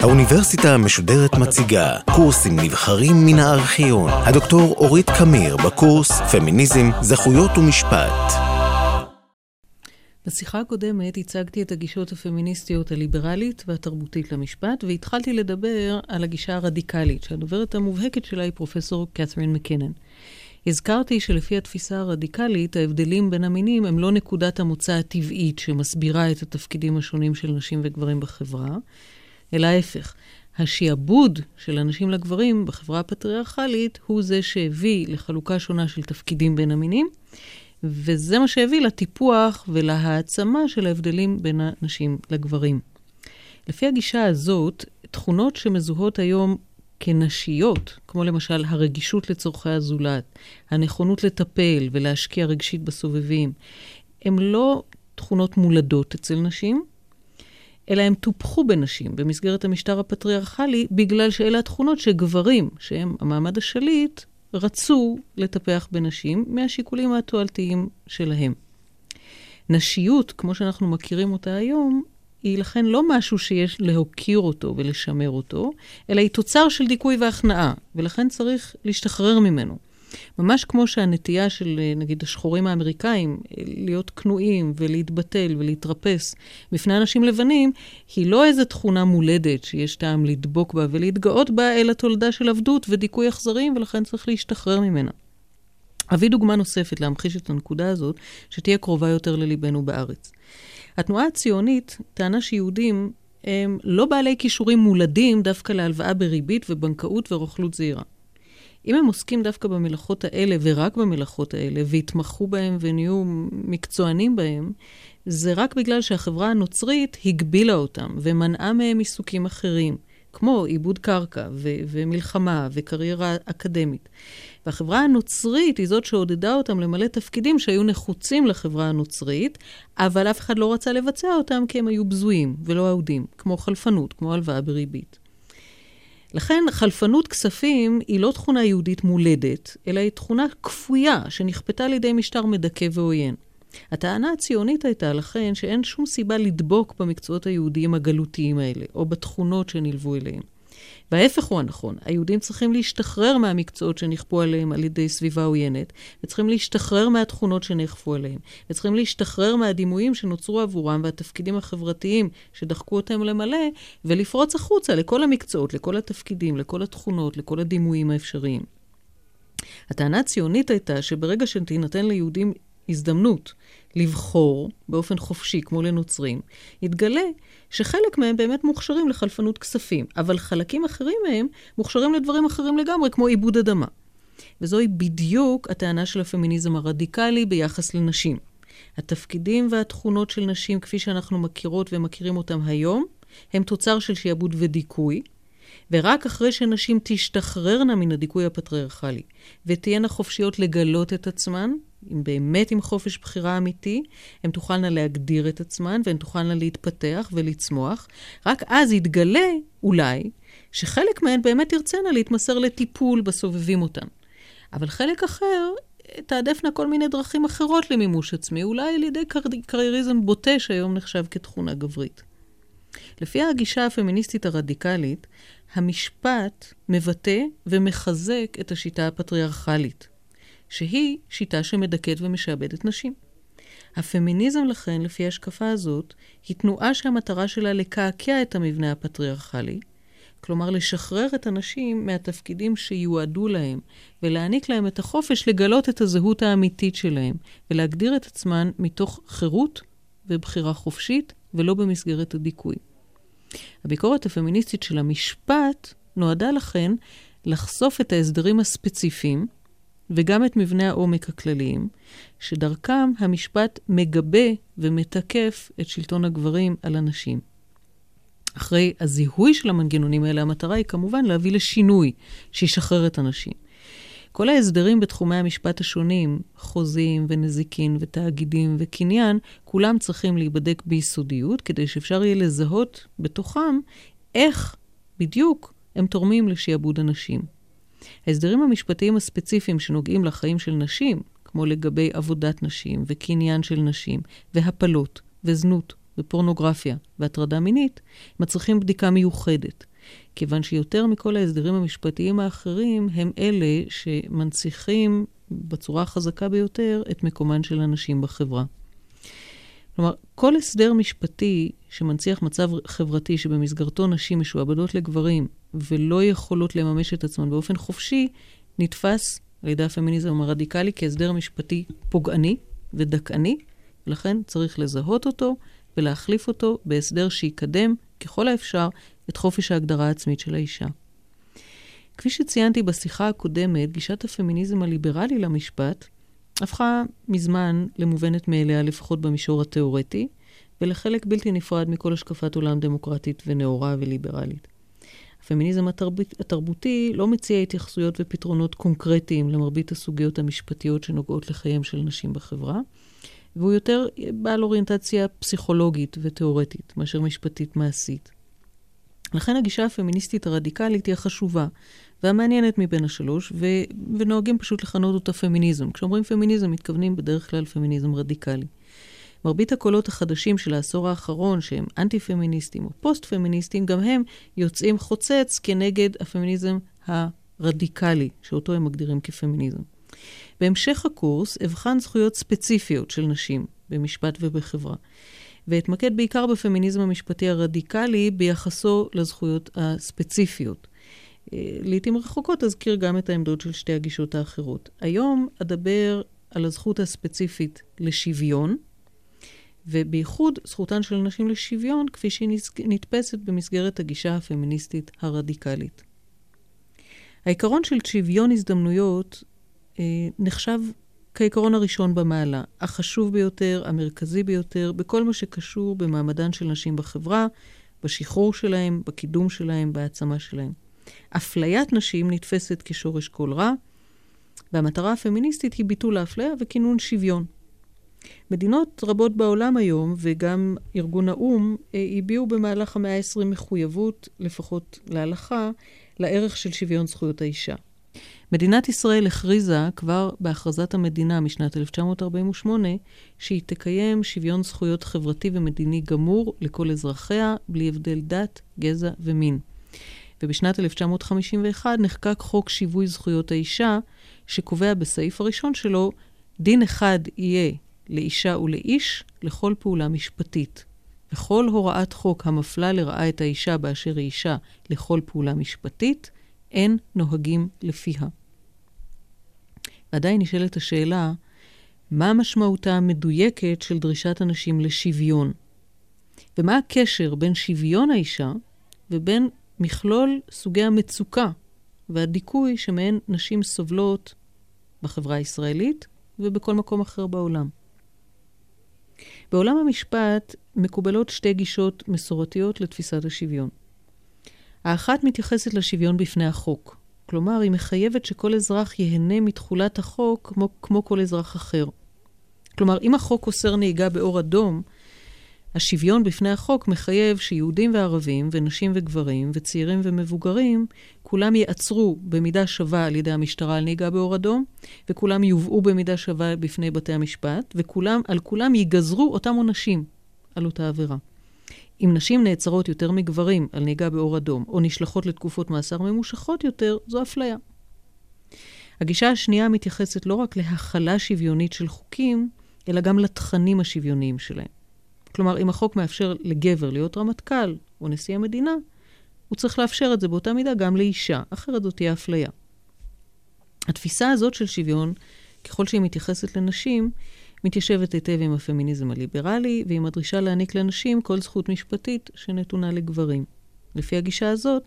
האוניברסיטה המשודרת מציגה קורסים נבחרים מן הארכיון. הדוקטור אורית קמיר בקורס פמיניזם, זכויות ומשפט. בשיחה הקודמת הצגתי את הגישות הפמיניסטיות הליברלית והתרבותית למשפט, והתחלתי לדבר על הגישה הרדיקלית, שהדוברת המובהקת שלה היא פרופסור קת'רין מקינן. הזכרתי שלפי התפיסה הרדיקלית, ההבדלים בין המינים הם לא נקודת המוצא הטבעית שמסבירה את התפקידים השונים של נשים וגברים בחברה, אלא ההפך. השעבוד של הנשים לגברים בחברה הפטריארכלית הוא זה שהביא לחלוקה שונה של תפקידים בין המינים, וזה מה שהביא לטיפוח ולהעצמה של ההבדלים בין הנשים לגברים. לפי הגישה הזאת, תכונות שמזוהות היום כנשיות, כמו למשל הרגישות לצורכי הזולת, הנכונות לטפל ולהשקיע רגשית בסובבים, הן לא תכונות מולדות אצל נשים, אלא הם טופחו בנשים במסגרת המשטר הפטריארכלי, בגלל שאלה התכונות שגברים, שהם המעמד השליט, רצו לטפח בנשים מהשיקולים התועלתיים שלהם. נשיות, כמו שאנחנו מכירים אותה היום, היא לכן לא משהו שיש להוקיר אותו ולשמר אותו, אלא היא תוצר של דיכוי והכנעה, ולכן צריך להשתחרר ממנו. ממש כמו שהנטייה של, נגיד, השחורים האמריקאים, להיות כנועים ולהתבטל ולהתרפס בפני אנשים לבנים, היא לא איזו תכונה מולדת שיש טעם לדבוק בה ולהתגאות בה, אלא תולדה של עבדות ודיכוי אכזריים, ולכן צריך להשתחרר ממנה. אביא דוגמה נוספת להמחיש את הנקודה הזאת, שתהיה קרובה יותר לליבנו בארץ. התנועה הציונית טענה שיהודים הם לא בעלי כישורים מולדים דווקא להלוואה בריבית ובנקאות ורוכלות זעירה. אם הם עוסקים דווקא במלאכות האלה ורק במלאכות האלה, והתמחו בהם ונהיו מקצוענים בהם, זה רק בגלל שהחברה הנוצרית הגבילה אותם ומנעה מהם עיסוקים אחרים, כמו עיבוד קרקע ו- ומלחמה וקריירה אקדמית. והחברה הנוצרית היא זאת שעודדה אותם למלא תפקידים שהיו נחוצים לחברה הנוצרית, אבל אף אחד לא רצה לבצע אותם כי הם היו בזויים ולא אהודים, כמו חלפנות, כמו הלוואה בריבית. לכן חלפנות כספים היא לא תכונה יהודית מולדת, אלא היא תכונה כפויה שנכפתה על ידי משטר מדכא ועוין. הטענה הציונית הייתה לכן שאין שום סיבה לדבוק במקצועות היהודיים הגלותיים האלה, או בתכונות שנלוו אליהם. וההפך הוא הנכון, היהודים צריכים להשתחרר מהמקצועות שנכפו עליהם על ידי סביבה עוינת, וצריכים להשתחרר מהתכונות שנאכפו עליהם, וצריכים להשתחרר מהדימויים שנוצרו עבורם והתפקידים החברתיים שדחקו אותם למלא, ולפרוץ החוצה לכל המקצועות, לכל התפקידים, לכל התכונות, לכל הדימויים האפשריים. הטענה הציונית הייתה שברגע שתינתן ליהודים הזדמנות לבחור באופן חופשי, כמו לנוצרים, יתגלה שחלק מהם באמת מוכשרים לחלפנות כספים, אבל חלקים אחרים מהם מוכשרים לדברים אחרים לגמרי, כמו עיבוד אדמה. וזוהי בדיוק הטענה של הפמיניזם הרדיקלי ביחס לנשים. התפקידים והתכונות של נשים, כפי שאנחנו מכירות ומכירים אותם היום, הם תוצר של שיעבוד ודיכוי, ורק אחרי שנשים תשתחררנה מן הדיכוי הפטריארכלי ותהיינה חופשיות לגלות את עצמן, אם באמת עם חופש בחירה אמיתי, הן תוכלנה להגדיר את עצמן והן תוכלנה להתפתח ולצמוח. רק אז יתגלה, אולי, שחלק מהן באמת תרצנה להתמסר לטיפול בסובבים אותן. אבל חלק אחר תעדפנה כל מיני דרכים אחרות למימוש עצמי, אולי על ידי קר... קרייריזם בוטה שהיום נחשב כתכונה גברית. לפי הגישה הפמיניסטית הרדיקלית, המשפט מבטא ומחזק את השיטה הפטריארכלית. שהיא שיטה שמדכאת ומשעבדת נשים. הפמיניזם לכן, לפי ההשקפה הזאת, היא תנועה שהמטרה שלה לקעקע את המבנה הפטריארכלי, כלומר לשחרר את הנשים מהתפקידים שיועדו להם, ולהעניק להם את החופש לגלות את הזהות האמיתית שלהם, ולהגדיר את עצמן מתוך חירות ובחירה חופשית, ולא במסגרת הדיכוי. הביקורת הפמיניסטית של המשפט נועדה לכן לחשוף את ההסדרים הספציפיים וגם את מבנה העומק הכלליים, שדרכם המשפט מגבה ומתקף את שלטון הגברים על הנשים. אחרי הזיהוי של המנגנונים האלה, המטרה היא כמובן להביא לשינוי שישחרר את הנשים. כל ההסדרים בתחומי המשפט השונים, חוזים ונזיקין ותאגידים וקניין, כולם צריכים להיבדק ביסודיות, כדי שאפשר יהיה לזהות בתוכם איך בדיוק הם תורמים לשעבוד הנשים. ההסדרים המשפטיים הספציפיים שנוגעים לחיים של נשים, כמו לגבי עבודת נשים וקניין של נשים והפלות וזנות ופורנוגרפיה והטרדה מינית, מצריכים בדיקה מיוחדת. כיוון שיותר מכל ההסדרים המשפטיים האחרים, הם אלה שמנציחים בצורה החזקה ביותר את מקומן של הנשים בחברה. כלומר, כל הסדר משפטי שמנציח מצב חברתי שבמסגרתו נשים משועבדות לגברים ולא יכולות לממש את עצמן באופן חופשי, נתפס על ידי הפמיניזם הרדיקלי כהסדר משפטי פוגעני ודכאני, ולכן צריך לזהות אותו ולהחליף אותו בהסדר שיקדם ככל האפשר את חופש ההגדרה העצמית של האישה. כפי שציינתי בשיחה הקודמת, גישת הפמיניזם הליברלי למשפט הפכה מזמן למובנת מאליה, לפחות במישור התיאורטי, ולחלק בלתי נפרד מכל השקפת עולם דמוקרטית ונאורה וליברלית. הפמיניזם התרבות, התרבותי לא מציע התייחסויות ופתרונות קונקרטיים למרבית הסוגיות המשפטיות שנוגעות לחייהם של נשים בחברה, והוא יותר בעל אוריינטציה פסיכולוגית ותיאורטית מאשר משפטית מעשית. לכן הגישה הפמיניסטית הרדיקלית היא החשובה והמעניינת מבין השלוש, ו... ונוהגים פשוט לכנות אותה פמיניזם. כשאומרים פמיניזם, מתכוונים בדרך כלל פמיניזם רדיקלי. מרבית הקולות החדשים של העשור האחרון, שהם אנטי-פמיניסטים או פוסט-פמיניסטים, גם הם יוצאים חוצץ כנגד הפמיניזם הרדיקלי, שאותו הם מגדירים כפמיניזם. בהמשך הקורס אבחן זכויות ספציפיות של נשים במשפט ובחברה, ואתמקד בעיקר בפמיניזם המשפטי הרדיקלי ביחסו לזכויות הספציפיות. אה, לעתים רחוקות אזכיר גם את העמדות של שתי הגישות האחרות. היום אדבר על הזכות הספציפית לשוויון, ובייחוד זכותן של נשים לשוויון כפי שהיא נתפסת במסגרת הגישה הפמיניסטית הרדיקלית. העיקרון של שוויון הזדמנויות אה, נחשב כעיקרון הראשון במעלה, החשוב ביותר, המרכזי ביותר, בכל מה שקשור במעמדן של נשים בחברה, בשחרור שלהם, בקידום שלהם, בהעצמה שלהם. אפליית נשים נתפסת כשורש כל רע, והמטרה הפמיניסטית היא ביטול האפליה וכינון שוויון. מדינות רבות בעולם היום, וגם ארגון האו"ם, אה, הביעו במהלך המאה ה-20 מחויבות, לפחות להלכה, לערך של שוויון זכויות האישה. מדינת ישראל הכריזה כבר בהכרזת המדינה משנת 1948 שהיא תקיים שוויון זכויות חברתי ומדיני גמור לכל אזרחיה, בלי הבדל דת, גזע ומין. ובשנת 1951 נחקק חוק שיווי זכויות האישה, שקובע בסעיף הראשון שלו, דין אחד יהיה לאישה ולאיש לכל פעולה משפטית. וכל הוראת חוק המפלה לרעה את האישה באשר היא אישה לכל פעולה משפטית, אין נוהגים לפיה. ועדיין נשאלת השאלה, מה משמעותה המדויקת של דרישת הנשים לשוויון? ומה הקשר בין שוויון האישה ובין מכלול סוגי המצוקה והדיכוי שמהן נשים סובלות בחברה הישראלית ובכל מקום אחר בעולם. בעולם המשפט מקובלות שתי גישות מסורתיות לתפיסת השוויון. האחת מתייחסת לשוויון בפני החוק, כלומר, היא מחייבת שכל אזרח ייהנה מתכולת החוק כמו, כמו כל אזרח אחר. כלומר, אם החוק אוסר נהיגה באור אדום, השוויון בפני החוק מחייב שיהודים וערבים, ונשים וגברים, וצעירים ומבוגרים, כולם ייעצרו במידה שווה על ידי המשטרה על נהיגה באור אדום, וכולם יובאו במידה שווה בפני בתי המשפט, ועל כולם ייגזרו אותם עונשים על אותה עבירה. אם נשים נעצרות יותר מגברים על נהיגה באור אדום, או נשלחות לתקופות מאסר ממושכות יותר, זו אפליה. הגישה השנייה מתייחסת לא רק להכלה שוויונית של חוקים, אלא גם לתכנים השוויוניים שלהם. כלומר, אם החוק מאפשר לגבר להיות רמטכ"ל או נשיא המדינה, הוא צריך לאפשר את זה באותה מידה גם לאישה, אחרת זאת תהיה אפליה. התפיסה הזאת של שוויון, ככל שהיא מתייחסת לנשים, מתיישבת היטב עם הפמיניזם הליברלי ועם הדרישה להעניק לנשים כל זכות משפטית שנתונה לגברים. לפי הגישה הזאת,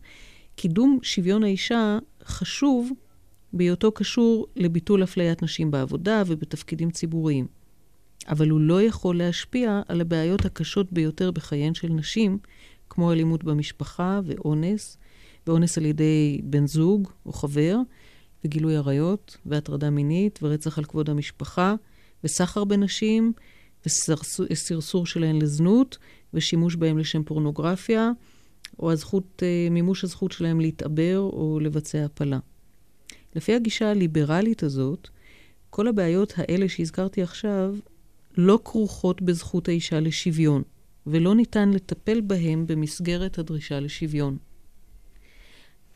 קידום שוויון האישה חשוב בהיותו קשור לביטול אפליית נשים בעבודה ובתפקידים ציבוריים. אבל הוא לא יכול להשפיע על הבעיות הקשות ביותר בחייהן של נשים, כמו אלימות במשפחה ואונס, ואונס על ידי בן זוג או חבר, וגילוי עריות, והטרדה מינית, ורצח על כבוד המשפחה, וסחר בנשים, וסרסור שלהן לזנות, ושימוש בהם לשם פורנוגרפיה, או הזכות, אה, מימוש הזכות שלהם להתעבר או לבצע הפלה. לפי הגישה הליברלית הזאת, כל הבעיות האלה שהזכרתי עכשיו לא כרוכות בזכות האישה לשוויון, ולא ניתן לטפל בהן במסגרת הדרישה לשוויון.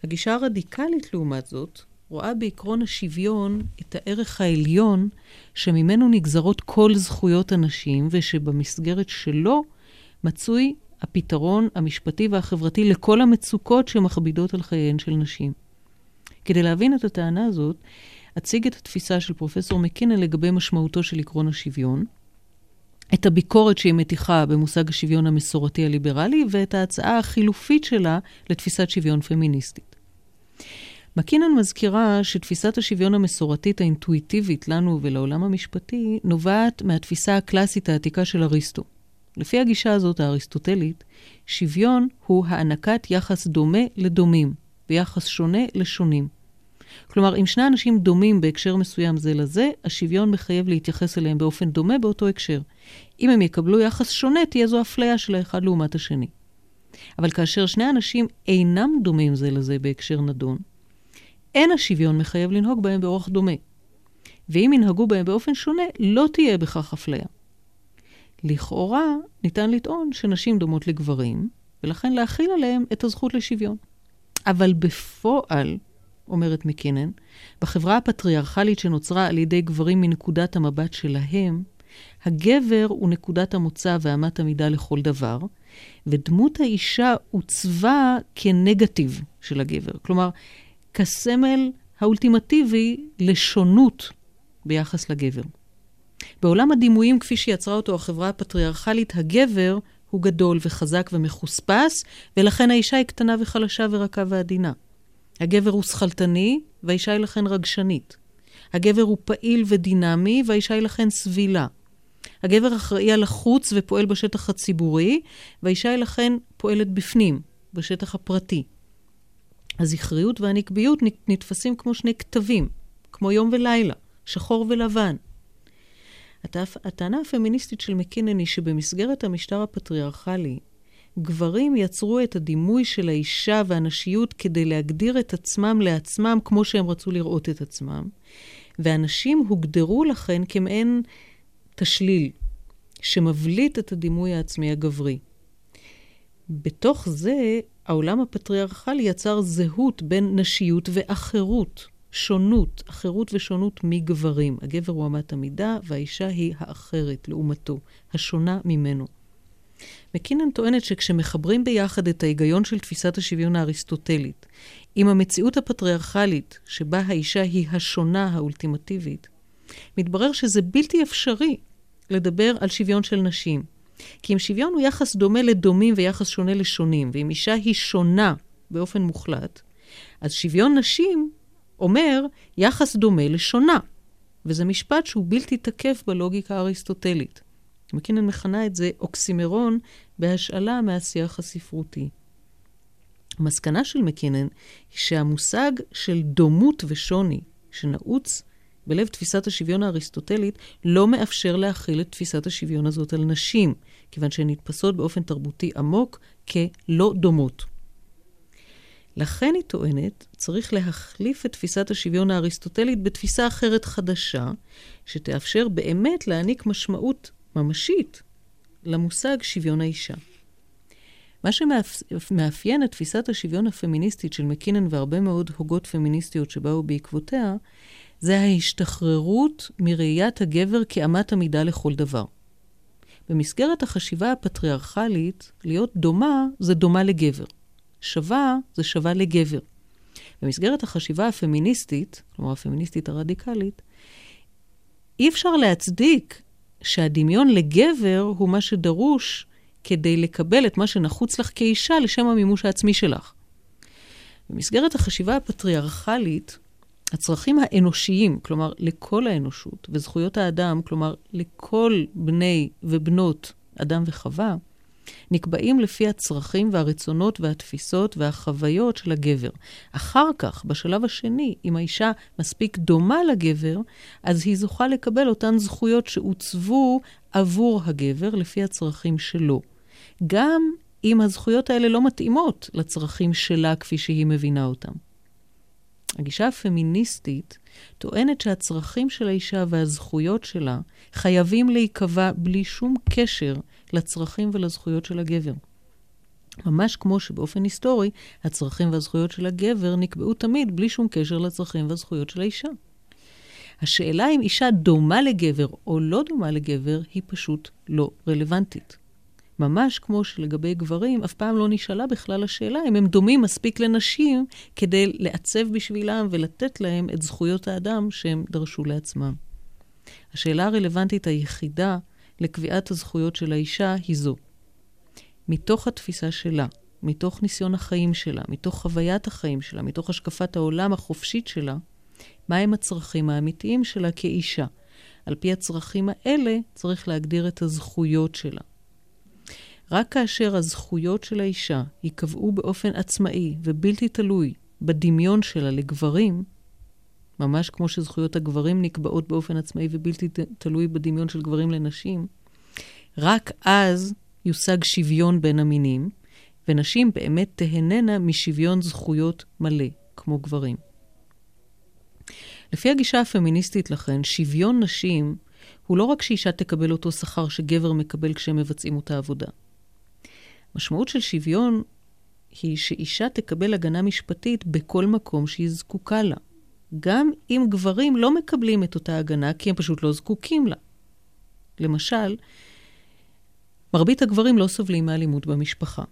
הגישה הרדיקלית, לעומת זאת, רואה בעקרון השוויון את הערך העליון שממנו נגזרות כל זכויות הנשים, ושבמסגרת שלו מצוי הפתרון המשפטי והחברתי לכל המצוקות שמכבידות על חייהן של נשים. כדי להבין את הטענה הזאת, אציג את התפיסה של פרופסור מקינן לגבי משמעותו של עקרון השוויון, את הביקורת שהיא מתיחה במושג השוויון המסורתי הליברלי, ואת ההצעה החילופית שלה לתפיסת שוויון פמיניסטית. מקינן מזכירה שתפיסת השוויון המסורתית האינטואיטיבית לנו ולעולם המשפטי נובעת מהתפיסה הקלאסית העתיקה של אריסטו. לפי הגישה הזאת, האריסטוטלית, שוויון הוא הענקת יחס דומה לדומים, ויחס שונה לשונים. כלומר, אם שני אנשים דומים בהקשר מסוים זה לזה, השוויון מחייב להתייחס אליהם באופן דומה באותו הקשר. אם הם יקבלו יחס שונה, תהיה זו אפליה של האחד לעומת השני. אבל כאשר שני אנשים אינם דומים זה לזה בהקשר נדון, אין השוויון מחייב לנהוג בהם באורח דומה. ואם ינהגו בהם באופן שונה, לא תהיה בכך אפליה. לכאורה, ניתן לטעון שנשים דומות לגברים, ולכן להכיל עליהם את הזכות לשוויון. אבל בפועל, אומרת מקינן, בחברה הפטריארכלית שנוצרה על ידי גברים מנקודת המבט שלהם, הגבר הוא נקודת המוצא ואמת המידה לכל דבר, ודמות האישה עוצבה כנגטיב של הגבר. כלומר, כסמל האולטימטיבי לשונות ביחס לגבר. בעולם הדימויים כפי שיצרה אותו החברה הפטריארכלית, הגבר הוא גדול וחזק ומחוספס, ולכן האישה היא קטנה וחלשה ורכה ועדינה. הגבר הוא שכלתני, והאישה היא לכן רגשנית. הגבר הוא פעיל ודינמי, והאישה היא לכן סבילה. הגבר אחראי על החוץ ופועל בשטח הציבורי, והאישה היא לכן פועלת בפנים, בשטח הפרטי. הזכריות והנקביות נתפסים כמו שני כתבים, כמו יום ולילה, שחור ולבן. הטענה הפמיניסטית של מקינן היא שבמסגרת המשטר הפטריארכלי, גברים יצרו את הדימוי של האישה והנשיות כדי להגדיר את עצמם לעצמם כמו שהם רצו לראות את עצמם, והנשים הוגדרו לכן כמעין תשליל שמבליט את הדימוי העצמי הגברי. בתוך זה, העולם הפטריארכלי יצר זהות בין נשיות ואחרות, שונות, אחרות ושונות מגברים. הגבר הוא אמת המידה והאישה היא האחרת לעומתו, השונה ממנו. מקינן טוענת שכשמחברים ביחד את ההיגיון של תפיסת השוויון האריסטוטלית עם המציאות הפטריארכלית, שבה האישה היא השונה האולטימטיבית, מתברר שזה בלתי אפשרי לדבר על שוויון של נשים. כי אם שוויון הוא יחס דומה לדומים ויחס שונה לשונים, ואם אישה היא שונה באופן מוחלט, אז שוויון נשים אומר יחס דומה לשונה. וזה משפט שהוא בלתי תקף בלוגיקה האריסטוטלית. מקינן מכנה את זה אוקסימרון בהשאלה מהשיח הספרותי. המסקנה של מקינן היא שהמושג של דומות ושוני, שנעוץ בלב תפיסת השוויון האריסטוטלית, לא מאפשר להכיל את תפיסת השוויון הזאת על נשים, כיוון שהן נתפסות באופן תרבותי עמוק כלא דומות. לכן היא טוענת, צריך להחליף את תפיסת השוויון האריסטוטלית בתפיסה אחרת חדשה, שתאפשר באמת להעניק משמעות ממשית למושג שוויון האישה. מה שמאפיין את תפיסת השוויון הפמיניסטית של מקינן והרבה מאוד הוגות פמיניסטיות שבאו בעקבותיה, זה ההשתחררות מראיית הגבר כאמת המידה לכל דבר. במסגרת החשיבה הפטריארכלית, להיות דומה זה דומה לגבר. שווה זה שווה לגבר. במסגרת החשיבה הפמיניסטית, כלומר הפמיניסטית הרדיקלית, אי אפשר להצדיק שהדמיון לגבר הוא מה שדרוש כדי לקבל את מה שנחוץ לך כאישה לשם המימוש העצמי שלך. במסגרת החשיבה הפטריארכלית, הצרכים האנושיים, כלומר לכל האנושות, וזכויות האדם, כלומר לכל בני ובנות אדם וחווה, נקבעים לפי הצרכים והרצונות והתפיסות והחוויות של הגבר. אחר כך, בשלב השני, אם האישה מספיק דומה לגבר, אז היא זוכה לקבל אותן זכויות שעוצבו עבור הגבר לפי הצרכים שלו. גם אם הזכויות האלה לא מתאימות לצרכים שלה כפי שהיא מבינה אותם. הגישה הפמיניסטית טוענת שהצרכים של האישה והזכויות שלה חייבים להיקבע בלי שום קשר לצרכים ולזכויות של הגבר. ממש כמו שבאופן היסטורי, הצרכים והזכויות של הגבר נקבעו תמיד בלי שום קשר לצרכים והזכויות של האישה. השאלה אם אישה דומה לגבר או לא דומה לגבר היא פשוט לא רלוונטית. ממש כמו שלגבי גברים, אף פעם לא נשאלה בכלל השאלה אם הם דומים מספיק לנשים כדי לעצב בשבילם ולתת להם את זכויות האדם שהם דרשו לעצמם. השאלה הרלוונטית היחידה לקביעת הזכויות של האישה היא זו. מתוך התפיסה שלה, מתוך ניסיון החיים שלה, מתוך חוויית החיים שלה, מתוך השקפת העולם החופשית שלה, מהם הצרכים האמיתיים שלה כאישה. על פי הצרכים האלה צריך להגדיר את הזכויות שלה. רק כאשר הזכויות של האישה ייקבעו באופן עצמאי ובלתי תלוי בדמיון שלה לגברים, ממש כמו שזכויות הגברים נקבעות באופן עצמאי ובלתי תלוי בדמיון של גברים לנשים, רק אז יושג שוויון בין המינים, ונשים באמת תהננה משוויון זכויות מלא, כמו גברים. לפי הגישה הפמיניסטית לכן, שוויון נשים הוא לא רק שאישה תקבל אותו שכר שגבר מקבל כשהם מבצעים אותה עבודה. משמעות של שוויון היא שאישה תקבל הגנה משפטית בכל מקום שהיא זקוקה לה. גם אם גברים לא מקבלים את אותה הגנה כי הם פשוט לא זקוקים לה. למשל, מרבית הגברים לא סובלים מאלימות במשפחה.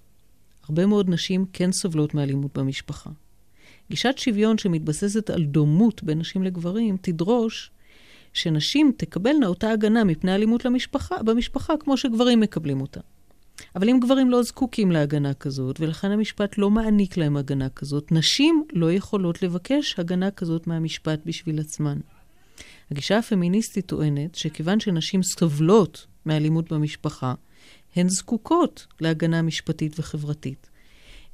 הרבה מאוד נשים כן סובלות מאלימות במשפחה. גישת שוויון שמתבססת על דומות בין נשים לגברים תדרוש שנשים תקבלנה אותה הגנה מפני אלימות למשפחה, במשפחה כמו שגברים מקבלים אותה. אבל אם גברים לא זקוקים להגנה כזאת, ולכן המשפט לא מעניק להם הגנה כזאת, נשים לא יכולות לבקש הגנה כזאת מהמשפט בשביל עצמן. הגישה הפמיניסטית טוענת שכיוון שנשים סובלות מאלימות במשפחה, הן זקוקות להגנה משפטית וחברתית.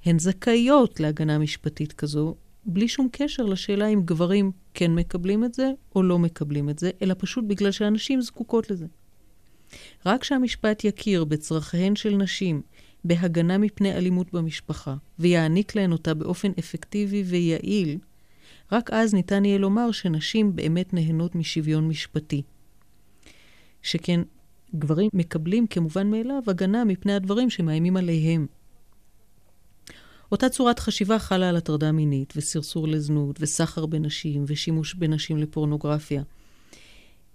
הן זכאיות להגנה משפטית כזו, בלי שום קשר לשאלה אם גברים כן מקבלים את זה או לא מקבלים את זה, אלא פשוט בגלל שהנשים זקוקות לזה. רק כשהמשפט יכיר בצרכיהן של נשים בהגנה מפני אלימות במשפחה, ויעניק להן אותה באופן אפקטיבי ויעיל, רק אז ניתן יהיה לומר שנשים באמת נהנות משוויון משפטי. שכן גברים מקבלים כמובן מאליו הגנה מפני הדברים שמאיימים עליהם. אותה צורת חשיבה חלה על הטרדה מינית וסרסור לזנות וסחר בנשים ושימוש בנשים לפורנוגרפיה.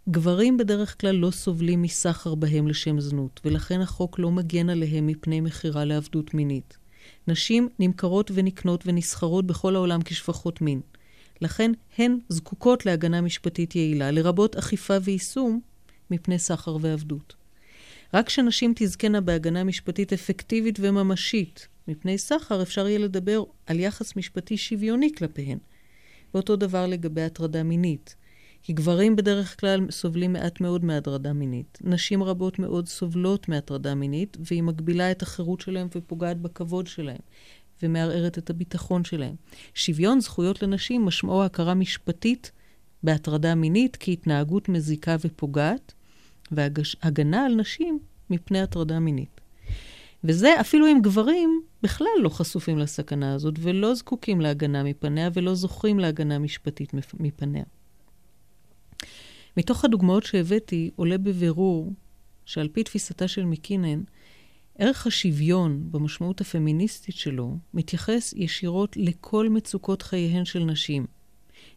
גברים בדרך כלל לא סובלים מסחר בהם לשם זנות, ולכן החוק לא מגן עליהם מפני מכירה לעבדות מינית. נשים נמכרות ונקנות ונסחרות בכל העולם כשפחות מין. לכן הן זקוקות להגנה משפטית יעילה, לרבות אכיפה ויישום מפני סחר ועבדות. רק כשנשים תזכנה בהגנה משפטית אפקטיבית וממשית מפני סחר, אפשר יהיה לדבר על יחס משפטי שוויוני כלפיהן. ואותו דבר לגבי הטרדה מינית. כי גברים בדרך כלל סובלים מעט מאוד מהטרדה מינית. נשים רבות מאוד סובלות מהטרדה מינית, והיא מגבילה את החירות שלהם ופוגעת בכבוד שלהם, ומערערת את הביטחון שלהם. שוויון זכויות לנשים משמעו הכרה משפטית בהטרדה מינית כהתנהגות מזיקה ופוגעת, והגנה על נשים מפני הטרדה מינית. וזה אפילו אם גברים בכלל לא חשופים לסכנה הזאת ולא זקוקים להגנה מפניה ולא זוכים להגנה משפטית מפניה. מתוך הדוגמאות שהבאתי עולה בבירור שעל פי תפיסתה של מקינן, ערך השוויון במשמעות הפמיניסטית שלו מתייחס ישירות לכל מצוקות חייהן של נשים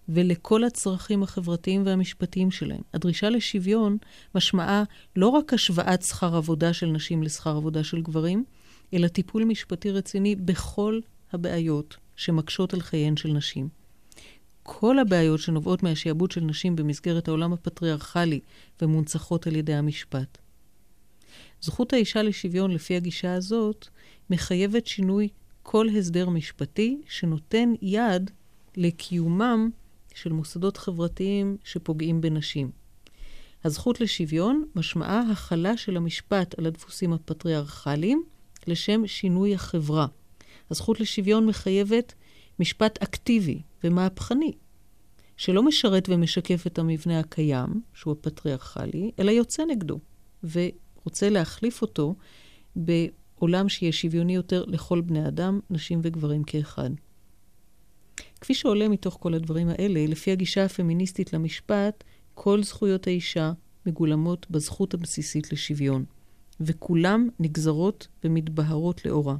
ולכל הצרכים החברתיים והמשפטיים שלהם. הדרישה לשוויון משמעה לא רק השוואת שכר עבודה של נשים לשכר עבודה של גברים, אלא טיפול משפטי רציני בכל הבעיות שמקשות על חייהן של נשים. כל הבעיות שנובעות מהשעבוד של נשים במסגרת העולם הפטריארכלי ומונצחות על ידי המשפט. זכות האישה לשוויון לפי הגישה הזאת מחייבת שינוי כל הסדר משפטי שנותן יד לקיומם של מוסדות חברתיים שפוגעים בנשים. הזכות לשוויון משמעה הכלה של המשפט על הדפוסים הפטריארכליים לשם שינוי החברה. הזכות לשוויון מחייבת משפט אקטיבי ומהפכני, שלא משרת ומשקף את המבנה הקיים, שהוא הפטריארכלי, אלא יוצא נגדו, ורוצה להחליף אותו בעולם שיהיה שוויוני יותר לכל בני אדם, נשים וגברים כאחד. כפי שעולה מתוך כל הדברים האלה, לפי הגישה הפמיניסטית למשפט, כל זכויות האישה מגולמות בזכות הבסיסית לשוויון, וכולם נגזרות ומתבהרות לאורה.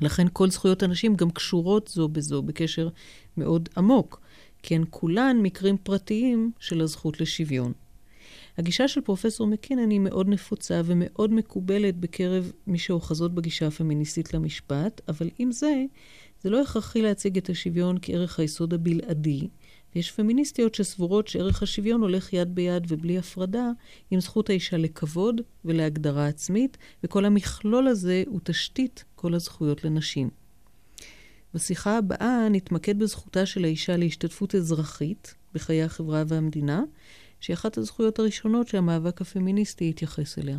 לכן כל זכויות הנשים גם קשורות זו בזו בקשר מאוד עמוק, כי הן כולן מקרים פרטיים של הזכות לשוויון. הגישה של פרופסור מקינן היא מאוד נפוצה ומאוד מקובלת בקרב מי שאוחזות בגישה הפמיניסטית למשפט, אבל עם זה, זה לא הכרחי להציג את השוויון כערך היסוד הבלעדי, ויש פמיניסטיות שסבורות שערך השוויון הולך יד ביד ובלי הפרדה עם זכות האישה לכבוד ולהגדרה עצמית, וכל המכלול הזה הוא תשתית כל הזכויות לנשים. בשיחה הבאה נתמקד בזכותה של האישה להשתתפות אזרחית בחיי החברה והמדינה, שהיא אחת הזכויות הראשונות שהמאבק הפמיניסטי התייחס אליה.